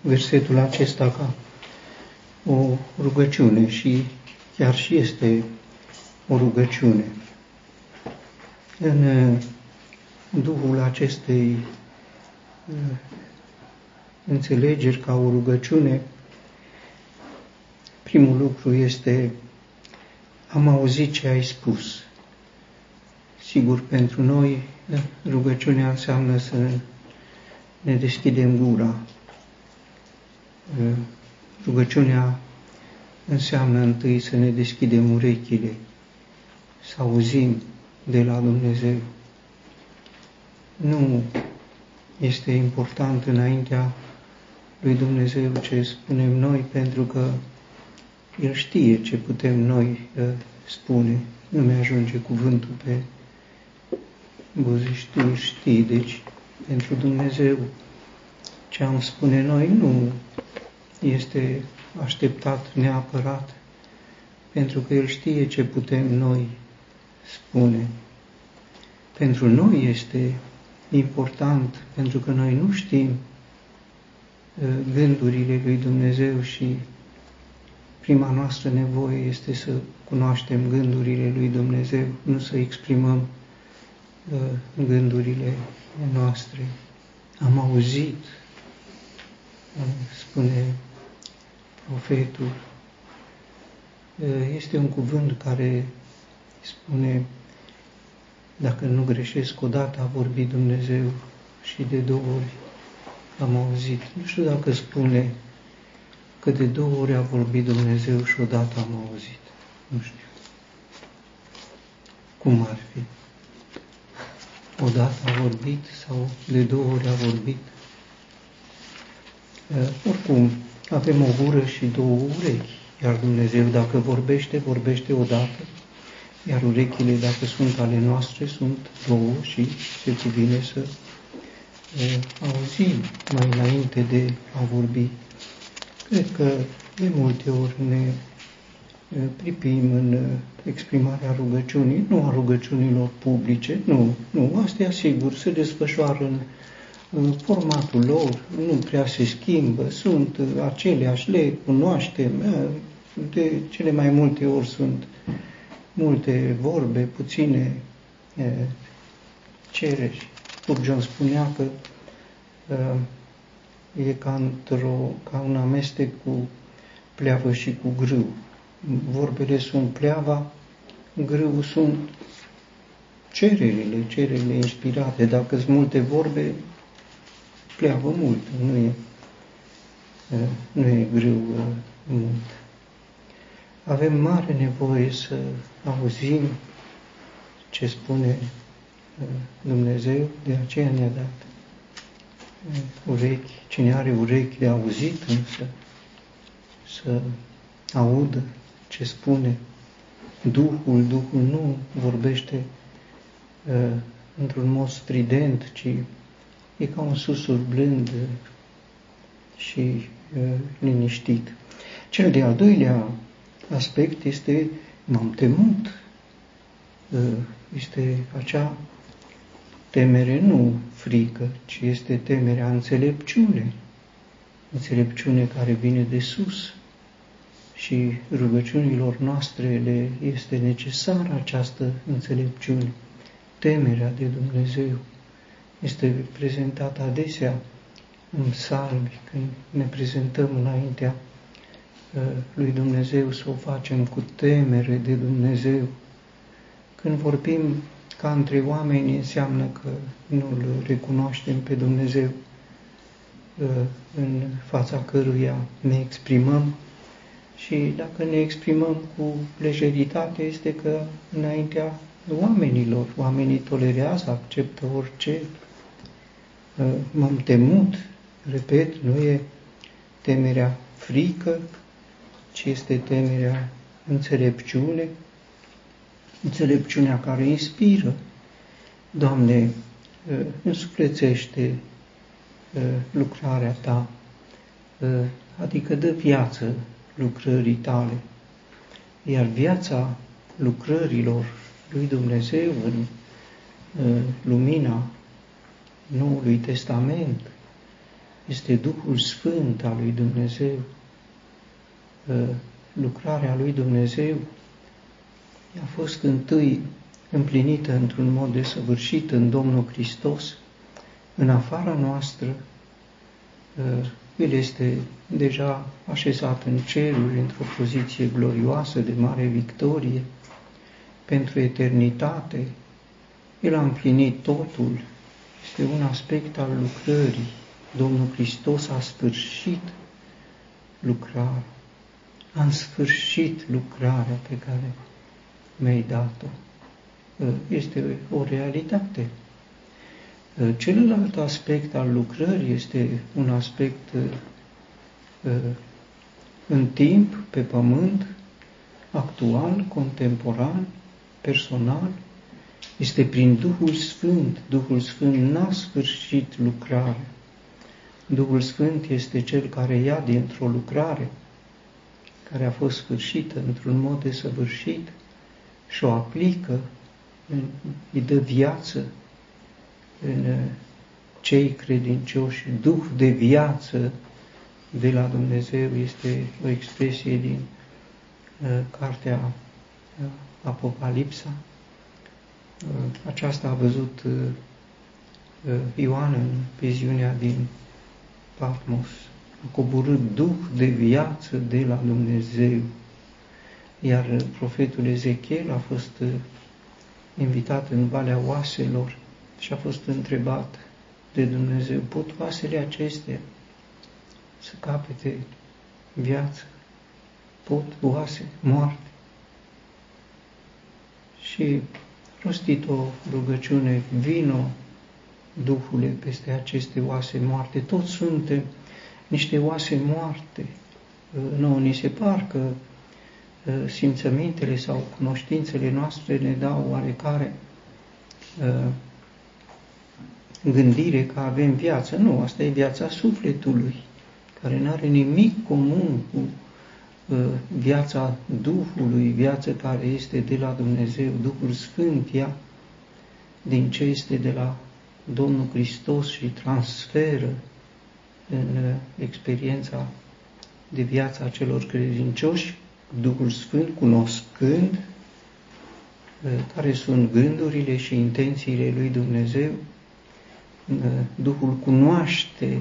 versetul acesta ca o rugăciune și chiar și este o rugăciune. În duhul acestei înțelegeri ca o rugăciune, primul lucru este am auzit ce ai spus. Sigur, pentru noi rugăciunea înseamnă să ne deschidem gura. Rugăciunea înseamnă întâi să ne deschidem urechile, să auzim de la Dumnezeu. Nu este important înaintea lui Dumnezeu ce spunem noi, pentru că El știe ce putem noi uh, spune. Nu mi-ajunge cuvântul pe buze, știi, știi. Deci, pentru Dumnezeu, ce am spune noi nu este așteptat neapărat, pentru că El știe ce putem noi spune. Pentru noi este important, pentru că noi nu știm uh, gândurile lui Dumnezeu și prima noastră nevoie este să cunoaștem gândurile lui Dumnezeu, nu să exprimăm uh, gândurile noastre. Am auzit, spune profetul, uh, este un cuvânt care spune dacă nu greșesc, odată a vorbit Dumnezeu și de două ori am auzit. Nu știu dacă spune că de două ori a vorbit Dumnezeu și odată am auzit. Nu știu. Cum ar fi? Odată a vorbit sau de două ori a vorbit? Oricum, avem o gură și două urechi, iar Dumnezeu, dacă vorbește, vorbește odată iar urechile, dacă sunt ale noastre, sunt două și se cuvine să uh, auzim mai înainte de a vorbi. Cred că de multe ori ne uh, pripim în uh, exprimarea rugăciunii, nu a rugăciunilor publice, nu, nu, astea sigur se desfășoară în, în formatul lor, nu prea se schimbă, sunt aceleași, le cunoaștem, de cele mai multe ori sunt multe vorbe, puține e, cereri. Spurgeon spunea că e ca, într-o, ca un amestec cu pleavă și cu grâu. Vorbele sunt pleava, grâul sunt cererile, cererile inspirate. Dacă sunt multe vorbe, pleavă mult, nu e, nu e grâu mult. Avem mare nevoie să auzim ce spune uh, Dumnezeu, de aceea ne-a dat uh, urechi, cine are urechi de auzit însă, să audă ce spune Duhul, Duhul nu vorbește uh, într-un mod strident, ci e ca un susur blând și uh, liniștit. Cel de-al doilea aspect este m-am temut. Ă, este acea temere, nu frică, ci este temerea înțelepciune. Înțelepciune care vine de sus și rugăciunilor noastre le este necesară această înțelepciune. Temerea de Dumnezeu este prezentată adesea în psalmi, când ne prezentăm înaintea lui Dumnezeu să o facem cu temere de Dumnezeu. Când vorbim ca între oameni, înseamnă că nu-L recunoaștem pe Dumnezeu în fața căruia ne exprimăm și dacă ne exprimăm cu lejeritate, este că înaintea oamenilor, oamenii tolerează, acceptă orice. M-am temut, repet, nu e temerea frică, ci este temerea înțelepciune, înțelepciunea care inspiră. Doamne, ă, însuflețește ă, lucrarea Ta, ă, adică dă viață lucrării Tale. Iar viața lucrărilor lui Dumnezeu în lumina Noului Testament. Este Duhul Sfânt al lui Dumnezeu, lucrarea lui Dumnezeu a fost întâi împlinită într-un mod desăvârșit în Domnul Hristos, în afara noastră, El este deja așezat în ceruri, într-o poziție glorioasă de mare victorie, pentru eternitate. El a împlinit totul, este un aspect al lucrării. Domnul Hristos a sfârșit lucrarea. Am sfârșit lucrarea pe care mi-ai dat-o. Este o realitate. Celălalt aspect al lucrării este un aspect în timp, pe pământ, actual, contemporan, personal, este prin Duhul Sfânt. Duhul Sfânt n-a sfârșit lucrarea. Duhul Sfânt este Cel care ia dintr-o lucrare care a fost sfârșită într-un mod desăvârșit și o aplică, îi dă viață în uh, cei credincioși. Duh de viață de la Dumnezeu este o expresie din uh, cartea uh, Apocalipsa. Aceasta a văzut Ioan în viziunea din Patmos. A coborât Duh de viață de la Dumnezeu. Iar profetul Ezechiel a fost invitat în Valea Oaselor și a fost întrebat de Dumnezeu, pot oasele acestea să capete viață? Pot oase moarte? Și rostit o rugăciune, vino, Duhule, peste aceste oase moarte. Toți suntem niște oase moarte. Nu, ni se par că ă, simțămintele sau cunoștințele noastre ne dau oarecare ă, gândire că avem viață. Nu, asta e viața sufletului, care nu are nimic comun cu uh, viața Duhului, viața care este de la Dumnezeu, Duhul Sfânt, ea din ce este de la Domnul Hristos și transferă în uh, experiența de viața celor credincioși, Duhul Sfânt, cunoscând uh, care sunt gândurile și intențiile lui Dumnezeu, Duhul cunoaște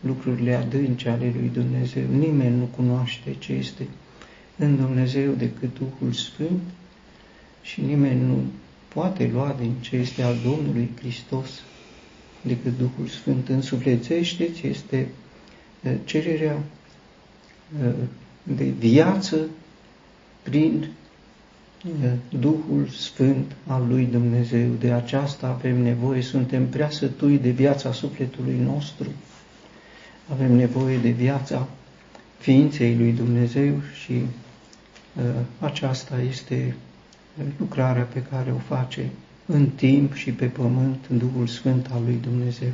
lucrurile adânci ale lui Dumnezeu. Nimeni nu cunoaște ce este în Dumnezeu decât Duhul Sfânt și nimeni nu poate lua din ce este al Domnului Hristos decât Duhul Sfânt. Însuflețește-ți este cererea de viață prin Duhul Sfânt al lui Dumnezeu. De aceasta avem nevoie, suntem prea sătui de viața sufletului nostru, avem nevoie de viața ființei lui Dumnezeu și uh, aceasta este lucrarea pe care o face în timp și pe pământ Duhul Sfânt al lui Dumnezeu.